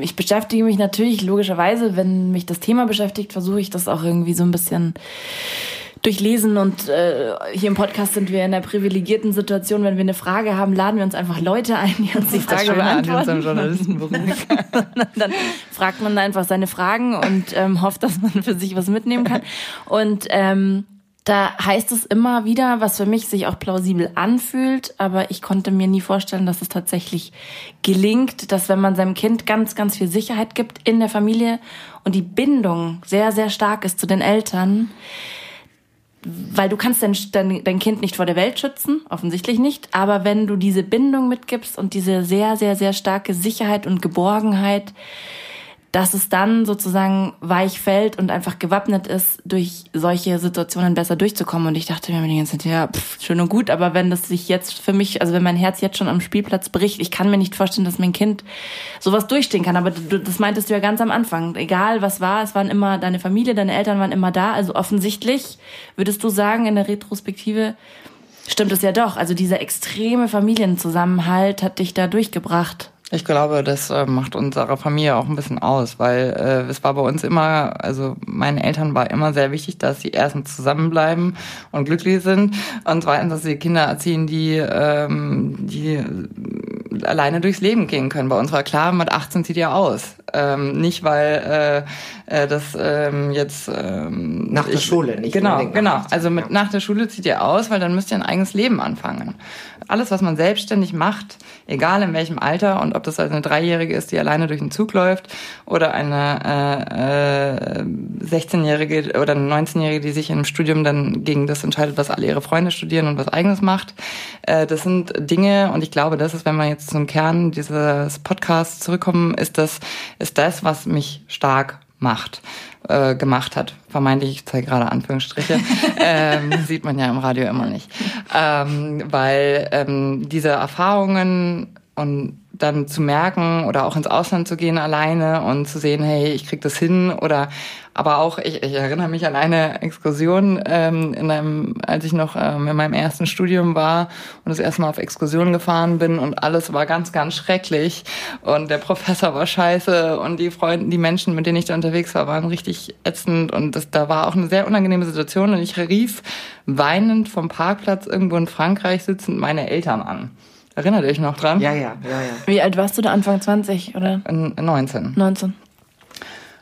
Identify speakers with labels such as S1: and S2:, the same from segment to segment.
S1: ich beschäftige mich natürlich logischerweise, wenn mich das Thema beschäftigt, versuche ich das auch irgendwie so ein bisschen durchlesen und äh, hier im Podcast sind wir in der privilegierten Situation, wenn wir eine Frage haben, laden wir uns einfach Leute ein, die uns die Frage beantworten. dann fragt man einfach seine Fragen und ähm, hofft, dass man für sich was mitnehmen kann. Und ähm, da heißt es immer wieder, was für mich sich auch plausibel anfühlt, aber ich konnte mir nie vorstellen, dass es tatsächlich gelingt, dass wenn man seinem Kind ganz, ganz viel Sicherheit gibt in der Familie und die Bindung sehr, sehr stark ist zu den Eltern, weil du kannst dein, dein, dein Kind nicht vor der Welt schützen, offensichtlich nicht, aber wenn du diese Bindung mitgibst und diese sehr, sehr, sehr starke Sicherheit und Geborgenheit, dass es dann sozusagen weich fällt und einfach gewappnet ist, durch solche Situationen besser durchzukommen. Und ich dachte mir die ganze Zeit, ja, pff, schön und gut, aber wenn das sich jetzt für mich, also wenn mein Herz jetzt schon am Spielplatz bricht, ich kann mir nicht vorstellen, dass mein Kind sowas durchstehen kann. Aber du, das meintest du ja ganz am Anfang. Egal was war, es waren immer deine Familie, deine Eltern waren immer da. Also offensichtlich würdest du sagen, in der Retrospektive, stimmt es ja doch. Also dieser extreme Familienzusammenhalt hat dich da durchgebracht.
S2: Ich glaube, das äh, macht unsere Familie auch ein bisschen aus, weil äh, es war bei uns immer, also meinen Eltern war immer sehr wichtig, dass sie erstens zusammenbleiben und glücklich sind und zweitens, dass sie Kinder erziehen, die, ähm, die alleine durchs Leben gehen können. Bei uns war klar, mit 18 zieht ihr aus. Ähm, nicht, weil äh, äh, das ähm, jetzt ähm,
S3: nach der ich, Schule, nicht
S2: genau, genau. Also mit nach der Schule zieht ihr aus, weil dann müsst ihr ein eigenes Leben anfangen. Alles, was man selbstständig macht, egal in welchem Alter und ob das also eine Dreijährige ist, die alleine durch den Zug läuft oder eine äh, äh, 16-Jährige oder eine 19-Jährige, die sich im Studium dann gegen das entscheidet, was alle ihre Freunde studieren und was eigenes macht. Äh, das sind Dinge und ich glaube, das ist, wenn man jetzt zum Kern dieses Podcasts zurückkommen, ist das ist das, was mich stark macht, äh, gemacht hat. Vermeintlich, ich zeige gerade Anführungsstriche, ähm, sieht man ja im Radio immer nicht. Ähm, weil ähm, diese Erfahrungen und dann zu merken oder auch ins Ausland zu gehen alleine und zu sehen, hey, ich krieg das hin. Oder aber auch, ich, ich erinnere mich an eine Exkursion, ähm, in einem, als ich noch ähm, in meinem ersten Studium war und das erste Mal auf Exkursion gefahren bin und alles war ganz, ganz schrecklich. Und der Professor war scheiße und die Freunde, die Menschen, mit denen ich da unterwegs war, waren richtig ätzend. Und das, da war auch eine sehr unangenehme Situation. Und ich rief weinend vom Parkplatz irgendwo in Frankreich sitzend meine Eltern an. Erinnert ihr euch noch dran?
S3: Ja, ja, ja, ja.
S1: Wie alt warst du da? Anfang 20, oder?
S2: 19.
S1: 19.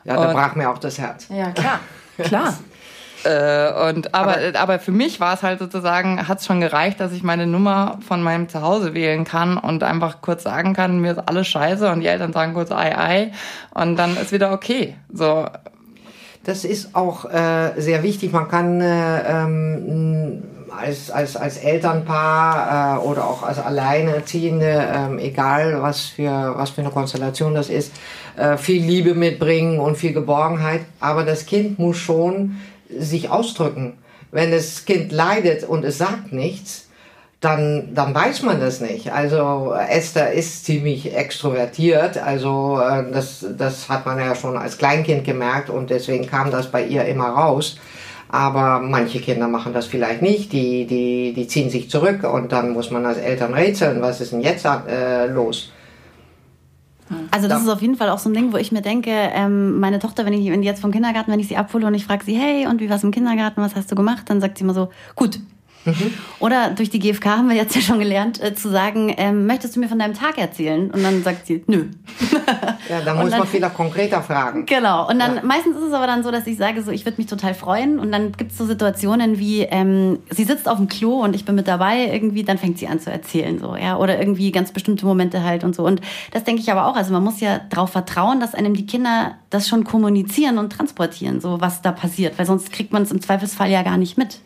S3: Ja, da brach mir auch das Herz.
S1: Ja, klar. klar.
S2: Äh, und aber, aber, aber für mich war es halt sozusagen, hat es schon gereicht, dass ich meine Nummer von meinem Zuhause wählen kann und einfach kurz sagen kann, mir ist alles scheiße und die Eltern sagen kurz ei ei und dann ist wieder okay. So.
S3: Das ist auch äh, sehr wichtig. Man kann äh, ähm, als, als, als Elternpaar äh, oder auch als Alleinerziehende, ähm, egal was für, was für eine Konstellation das ist, äh, viel Liebe mitbringen und viel Geborgenheit. Aber das Kind muss schon sich ausdrücken. Wenn das Kind leidet und es sagt nichts, dann, dann weiß man das nicht. Also Esther ist ziemlich extrovertiert, also äh, das, das hat man ja schon als Kleinkind gemerkt und deswegen kam das bei ihr immer raus. Aber manche Kinder machen das vielleicht nicht, die, die, die ziehen sich zurück und dann muss man als Eltern rätseln, was ist denn jetzt äh, los?
S4: Also das ist auf jeden Fall auch so ein Ding, wo ich mir denke, ähm, meine Tochter, wenn ich wenn die jetzt vom Kindergarten, wenn ich sie abhole und ich frage sie, hey, und wie war's im Kindergarten, was hast du gemacht? Dann sagt sie immer so, gut, Mhm. Oder durch die GfK haben wir jetzt ja schon gelernt, äh, zu sagen, ähm, möchtest du mir von deinem Tag erzählen? Und dann sagt sie, nö.
S3: Ja, da muss dann, man vielleicht konkreter fragen.
S4: Genau. Und dann ja. meistens ist es aber dann so, dass ich sage, so, ich würde mich total freuen. Und dann gibt es so Situationen wie, ähm, sie sitzt auf dem Klo und ich bin mit dabei, irgendwie, dann fängt sie an zu erzählen, so, ja. Oder irgendwie ganz bestimmte Momente halt und so. Und das denke ich aber auch. Also man muss ja darauf vertrauen, dass einem die Kinder das schon kommunizieren und transportieren, so was da passiert. Weil sonst kriegt man es im Zweifelsfall ja gar nicht mit.